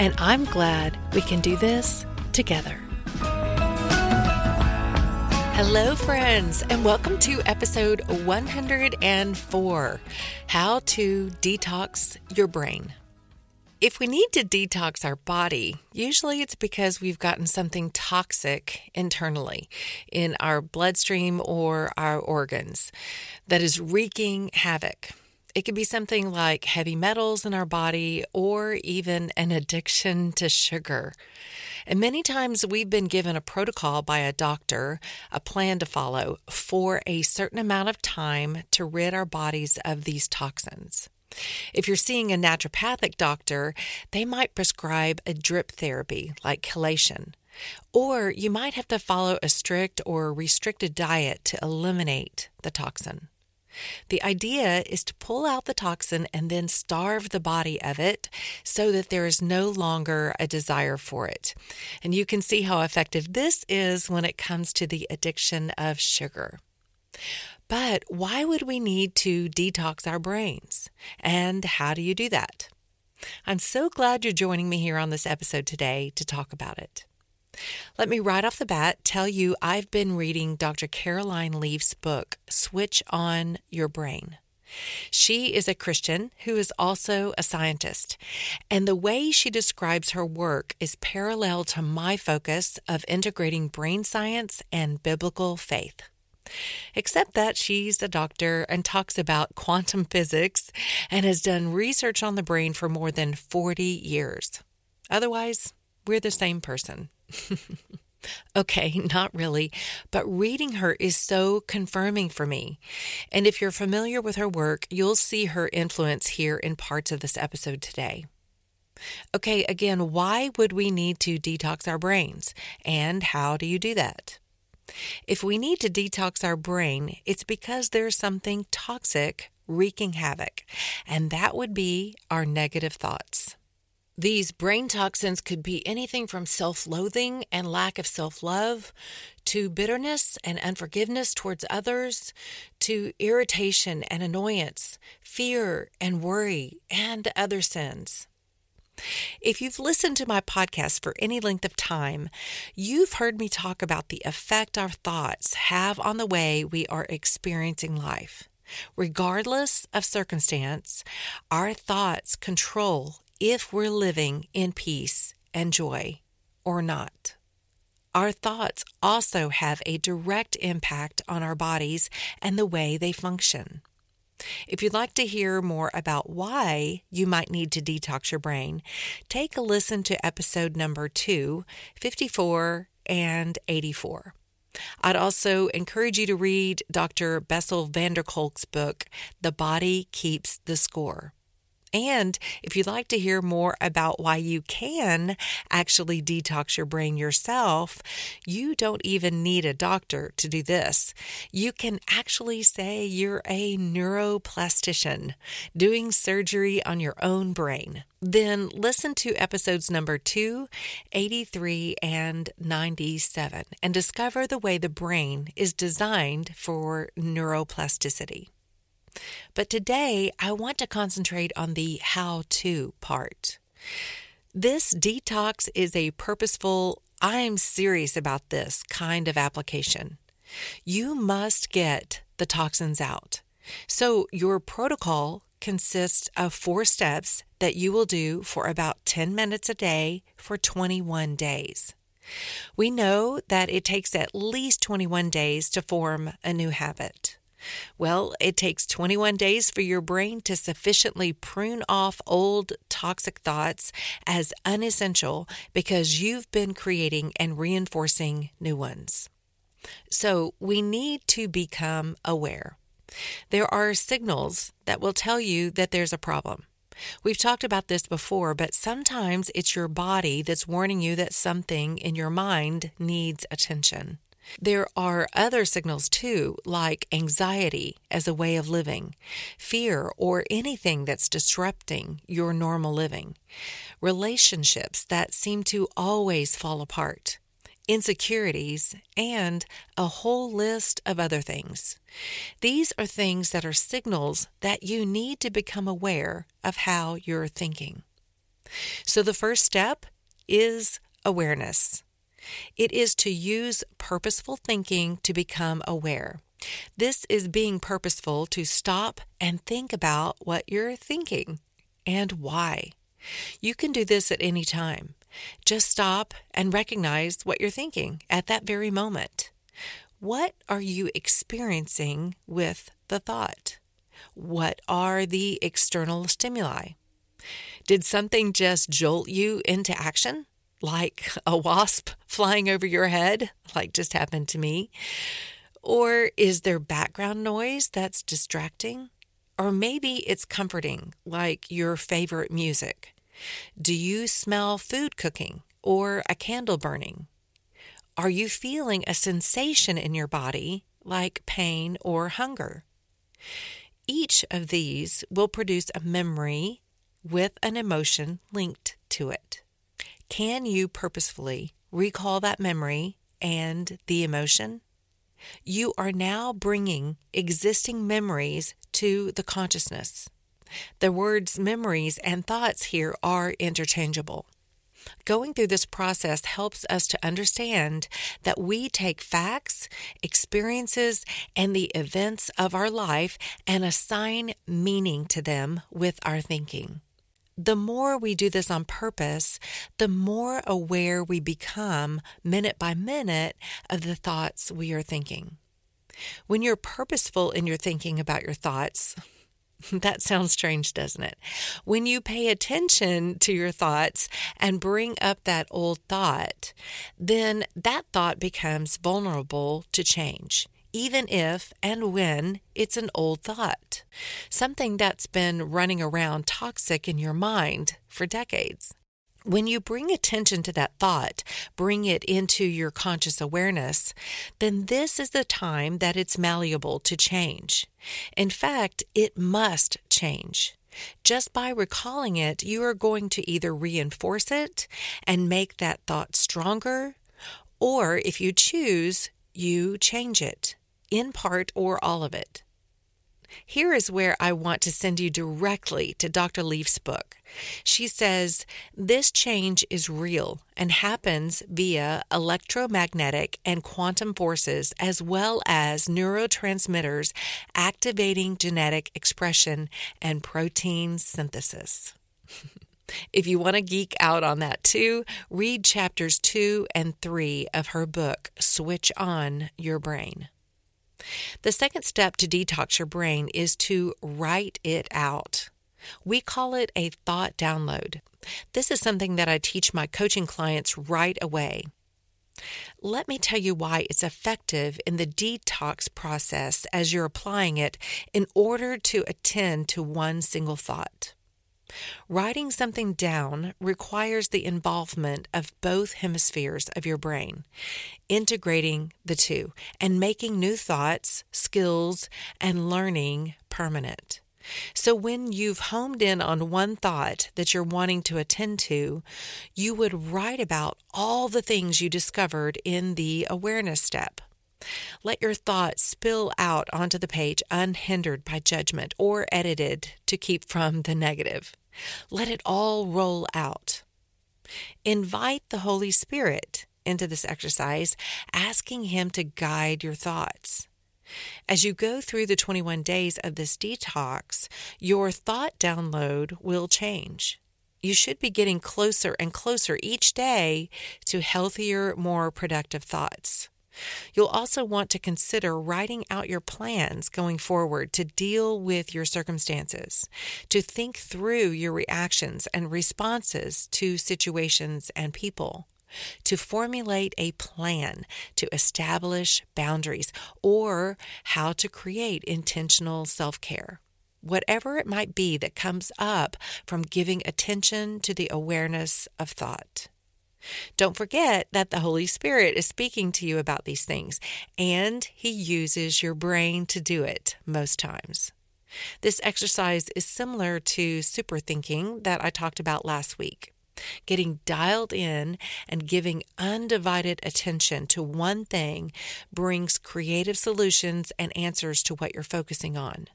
And I'm glad we can do this together. Hello, friends, and welcome to episode 104 How to Detox Your Brain. If we need to detox our body, usually it's because we've gotten something toxic internally in our bloodstream or our organs that is wreaking havoc. It could be something like heavy metals in our body or even an addiction to sugar. And many times we've been given a protocol by a doctor, a plan to follow for a certain amount of time to rid our bodies of these toxins. If you're seeing a naturopathic doctor, they might prescribe a drip therapy like chelation. Or you might have to follow a strict or restricted diet to eliminate the toxin. The idea is to pull out the toxin and then starve the body of it so that there is no longer a desire for it. And you can see how effective this is when it comes to the addiction of sugar. But why would we need to detox our brains? And how do you do that? I'm so glad you're joining me here on this episode today to talk about it. Let me right off the bat tell you I've been reading Dr. Caroline Leaf's book, Switch On Your Brain. She is a Christian who is also a scientist, and the way she describes her work is parallel to my focus of integrating brain science and biblical faith. Except that she's a doctor and talks about quantum physics and has done research on the brain for more than 40 years. Otherwise, we're the same person. okay, not really, but reading her is so confirming for me. And if you're familiar with her work, you'll see her influence here in parts of this episode today. Okay, again, why would we need to detox our brains? And how do you do that? If we need to detox our brain, it's because there's something toxic wreaking havoc, and that would be our negative thoughts. These brain toxins could be anything from self loathing and lack of self love to bitterness and unforgiveness towards others to irritation and annoyance, fear and worry, and other sins. If you've listened to my podcast for any length of time, you've heard me talk about the effect our thoughts have on the way we are experiencing life. Regardless of circumstance, our thoughts control if we're living in peace and joy or not. Our thoughts also have a direct impact on our bodies and the way they function. If you'd like to hear more about why you might need to detox your brain, take a listen to episode number 2, 54 and 84. I'd also encourage you to read Dr. Bessel van der Kolk's book, The Body Keeps the Score. And if you'd like to hear more about why you can actually detox your brain yourself, you don't even need a doctor to do this. You can actually say you're a neuroplastician doing surgery on your own brain. Then listen to episodes number 2, 83, and 97 and discover the way the brain is designed for neuroplasticity. But today, I want to concentrate on the how to part. This detox is a purposeful, I'm serious about this kind of application. You must get the toxins out. So, your protocol consists of four steps that you will do for about 10 minutes a day for 21 days. We know that it takes at least 21 days to form a new habit. Well, it takes 21 days for your brain to sufficiently prune off old toxic thoughts as unessential because you've been creating and reinforcing new ones. So we need to become aware. There are signals that will tell you that there's a problem. We've talked about this before, but sometimes it's your body that's warning you that something in your mind needs attention. There are other signals too, like anxiety as a way of living, fear, or anything that's disrupting your normal living, relationships that seem to always fall apart, insecurities, and a whole list of other things. These are things that are signals that you need to become aware of how you're thinking. So the first step is awareness. It is to use purposeful thinking to become aware. This is being purposeful to stop and think about what you're thinking and why. You can do this at any time. Just stop and recognize what you're thinking at that very moment. What are you experiencing with the thought? What are the external stimuli? Did something just jolt you into action? Like a wasp flying over your head, like just happened to me? Or is there background noise that's distracting? Or maybe it's comforting, like your favorite music. Do you smell food cooking or a candle burning? Are you feeling a sensation in your body, like pain or hunger? Each of these will produce a memory with an emotion linked to it. Can you purposefully recall that memory and the emotion? You are now bringing existing memories to the consciousness. The words memories and thoughts here are interchangeable. Going through this process helps us to understand that we take facts, experiences, and the events of our life and assign meaning to them with our thinking the more we do this on purpose, the more aware we become minute by minute of the thoughts we are thinking. When you're purposeful in your thinking about your thoughts, that sounds strange, doesn't it? When you pay attention to your thoughts and bring up that old thought, then that thought becomes vulnerable to change even if and when it's an old thought, something that's been running around toxic in your mind for decades. When you bring attention to that thought, bring it into your conscious awareness, then this is the time that it's malleable to change. In fact, it must change. Just by recalling it, you are going to either reinforce it and make that thought stronger, or if you choose, you change it in part or all of it. Here is where I want to send you directly to Dr. Leaf's book. She says this change is real and happens via electromagnetic and quantum forces, as well as neurotransmitters activating genetic expression and protein synthesis. if you want to geek out on that too, read chapters two and three of her book, Switch On Your Brain. The second step to detox your brain is to write it out. We call it a thought download. This is something that I teach my coaching clients right away. Let me tell you why it's effective in the detox process as you're applying it in order to attend to one single thought. Writing something down requires the involvement of both hemispheres of your brain, integrating the two and making new thoughts, skills, and learning permanent. So, when you've homed in on one thought that you're wanting to attend to, you would write about all the things you discovered in the awareness step. Let your thoughts spill out onto the page unhindered by judgment or edited to keep from the negative. Let it all roll out. Invite the Holy Spirit into this exercise, asking Him to guide your thoughts. As you go through the 21 days of this detox, your thought download will change. You should be getting closer and closer each day to healthier, more productive thoughts. You'll also want to consider writing out your plans going forward to deal with your circumstances, to think through your reactions and responses to situations and people, to formulate a plan to establish boundaries, or how to create intentional self care whatever it might be that comes up from giving attention to the awareness of thought. Don't forget that the Holy Spirit is speaking to you about these things, and He uses your brain to do it most times. This exercise is similar to super thinking that I talked about last week. Getting dialed in and giving undivided attention to one thing brings creative solutions and answers to what you're focusing on.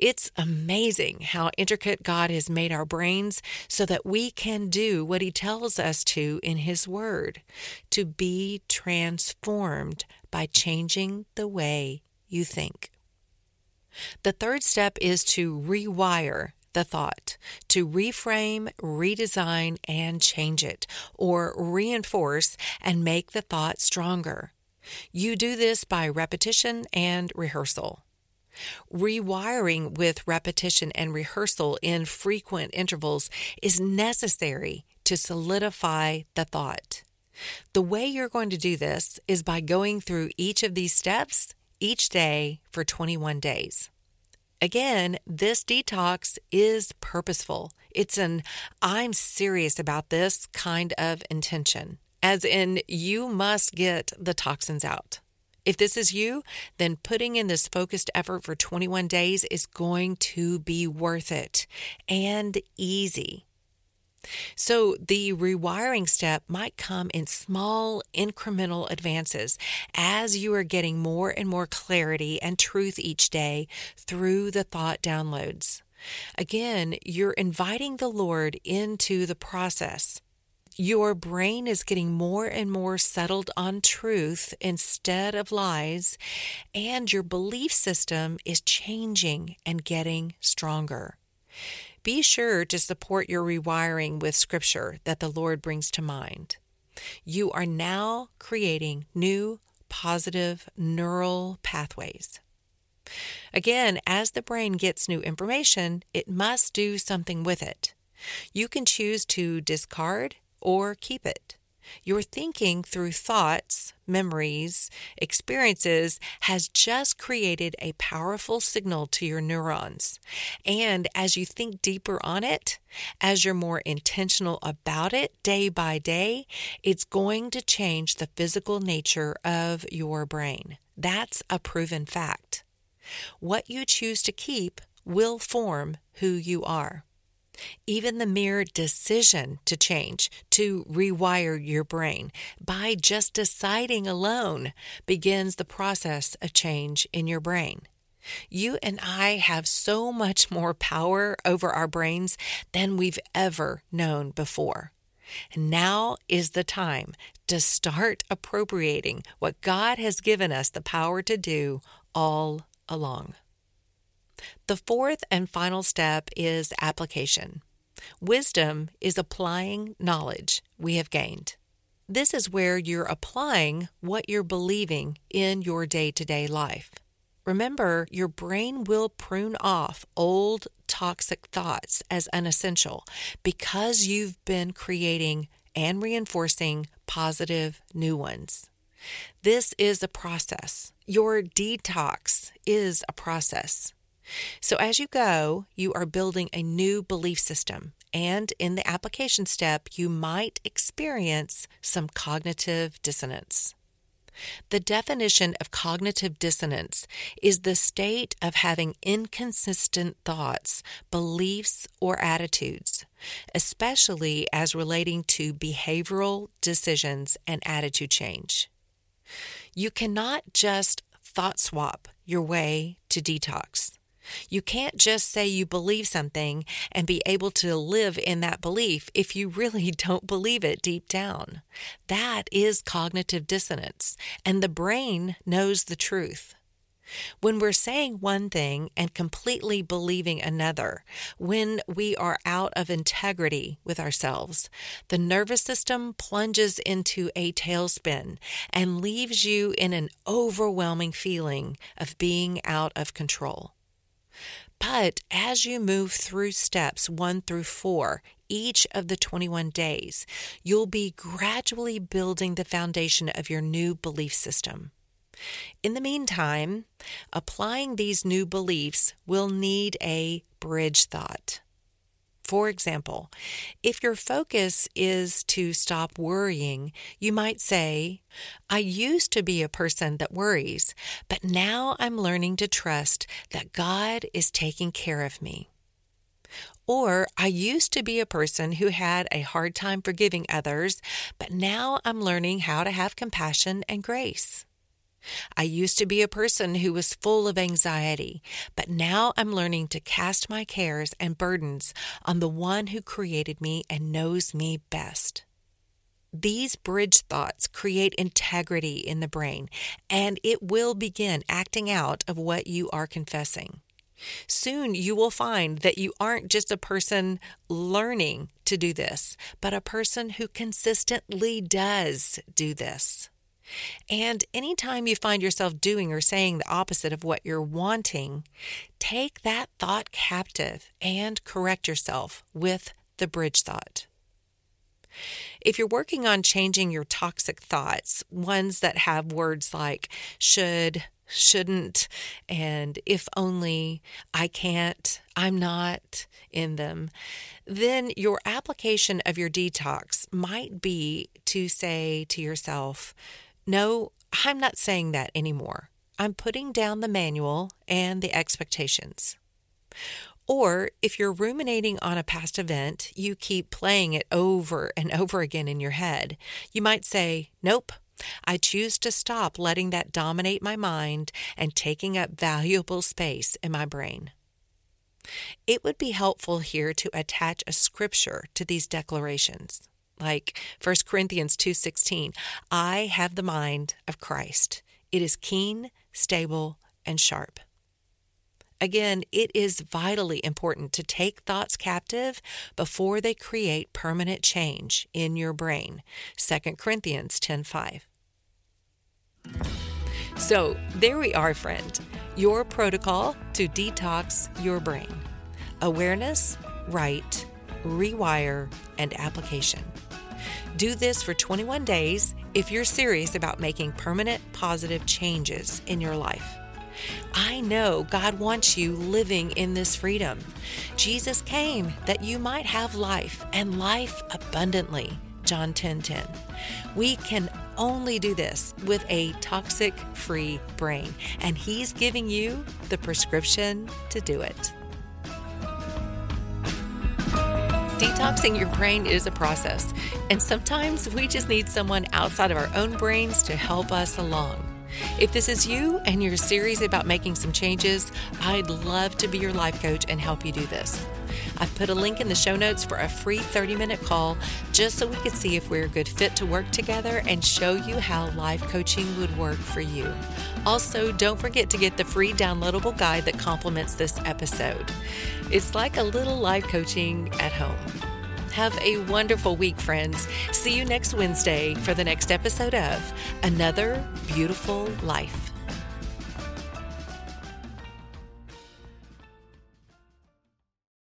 It's amazing how intricate God has made our brains so that we can do what He tells us to in His Word to be transformed by changing the way you think. The third step is to rewire the thought, to reframe, redesign, and change it, or reinforce and make the thought stronger. You do this by repetition and rehearsal. Rewiring with repetition and rehearsal in frequent intervals is necessary to solidify the thought. The way you're going to do this is by going through each of these steps each day for 21 days. Again, this detox is purposeful. It's an I'm serious about this kind of intention, as in, you must get the toxins out. If this is you, then putting in this focused effort for 21 days is going to be worth it and easy. So, the rewiring step might come in small incremental advances as you are getting more and more clarity and truth each day through the thought downloads. Again, you're inviting the Lord into the process your brain is getting more and more settled on truth instead of lies, and your belief system is changing and getting stronger. Be sure to support your rewiring with scripture that the Lord brings to mind. You are now creating new positive neural pathways. Again, as the brain gets new information, it must do something with it. You can choose to discard or keep it. Your thinking through thoughts, memories, experiences has just created a powerful signal to your neurons. And as you think deeper on it, as you're more intentional about it day by day, it's going to change the physical nature of your brain. That's a proven fact. What you choose to keep will form who you are. Even the mere decision to change, to rewire your brain, by just deciding alone, begins the process of change in your brain. You and I have so much more power over our brains than we've ever known before. Now is the time to start appropriating what God has given us the power to do all along. The fourth and final step is application. Wisdom is applying knowledge we have gained. This is where you're applying what you're believing in your day to day life. Remember, your brain will prune off old toxic thoughts as unessential because you've been creating and reinforcing positive new ones. This is a process. Your detox is a process. So, as you go, you are building a new belief system. And in the application step, you might experience some cognitive dissonance. The definition of cognitive dissonance is the state of having inconsistent thoughts, beliefs, or attitudes, especially as relating to behavioral decisions and attitude change. You cannot just thought swap your way to detox. You can't just say you believe something and be able to live in that belief if you really don't believe it deep down. That is cognitive dissonance, and the brain knows the truth. When we're saying one thing and completely believing another, when we are out of integrity with ourselves, the nervous system plunges into a tailspin and leaves you in an overwhelming feeling of being out of control. But as you move through steps one through four, each of the 21 days, you'll be gradually building the foundation of your new belief system. In the meantime, applying these new beliefs will need a bridge thought. For example, if your focus is to stop worrying, you might say, I used to be a person that worries, but now I'm learning to trust that God is taking care of me. Or, I used to be a person who had a hard time forgiving others, but now I'm learning how to have compassion and grace. I used to be a person who was full of anxiety, but now I'm learning to cast my cares and burdens on the one who created me and knows me best. These bridge thoughts create integrity in the brain, and it will begin acting out of what you are confessing. Soon you will find that you aren't just a person learning to do this, but a person who consistently does do this. And anytime you find yourself doing or saying the opposite of what you're wanting, take that thought captive and correct yourself with the bridge thought. If you're working on changing your toxic thoughts, ones that have words like should, shouldn't, and if only, I can't, I'm not in them, then your application of your detox might be to say to yourself, no, I'm not saying that anymore. I'm putting down the manual and the expectations. Or if you're ruminating on a past event, you keep playing it over and over again in your head. You might say, Nope, I choose to stop letting that dominate my mind and taking up valuable space in my brain. It would be helpful here to attach a scripture to these declarations like 1 Corinthians 2:16, I have the mind of Christ. It is keen, stable, and sharp. Again, it is vitally important to take thoughts captive before they create permanent change in your brain. 2 Corinthians 10:5. So, there we are, friend. Your protocol to detox your brain. Awareness, write, rewire, and application. Do this for 21 days if you're serious about making permanent positive changes in your life. I know God wants you living in this freedom. Jesus came that you might have life and life abundantly. John 10:10. 10, 10. We can only do this with a toxic free brain, and He's giving you the prescription to do it. Detoxing your brain is a process, and sometimes we just need someone outside of our own brains to help us along. If this is you and you're serious about making some changes, I'd love to be your life coach and help you do this. I've put a link in the show notes for a free 30 minute call just so we could see if we're a good fit to work together and show you how life coaching would work for you. Also, don't forget to get the free downloadable guide that complements this episode. It's like a little life coaching at home. Have a wonderful week, friends. See you next Wednesday for the next episode of Another Beautiful Life.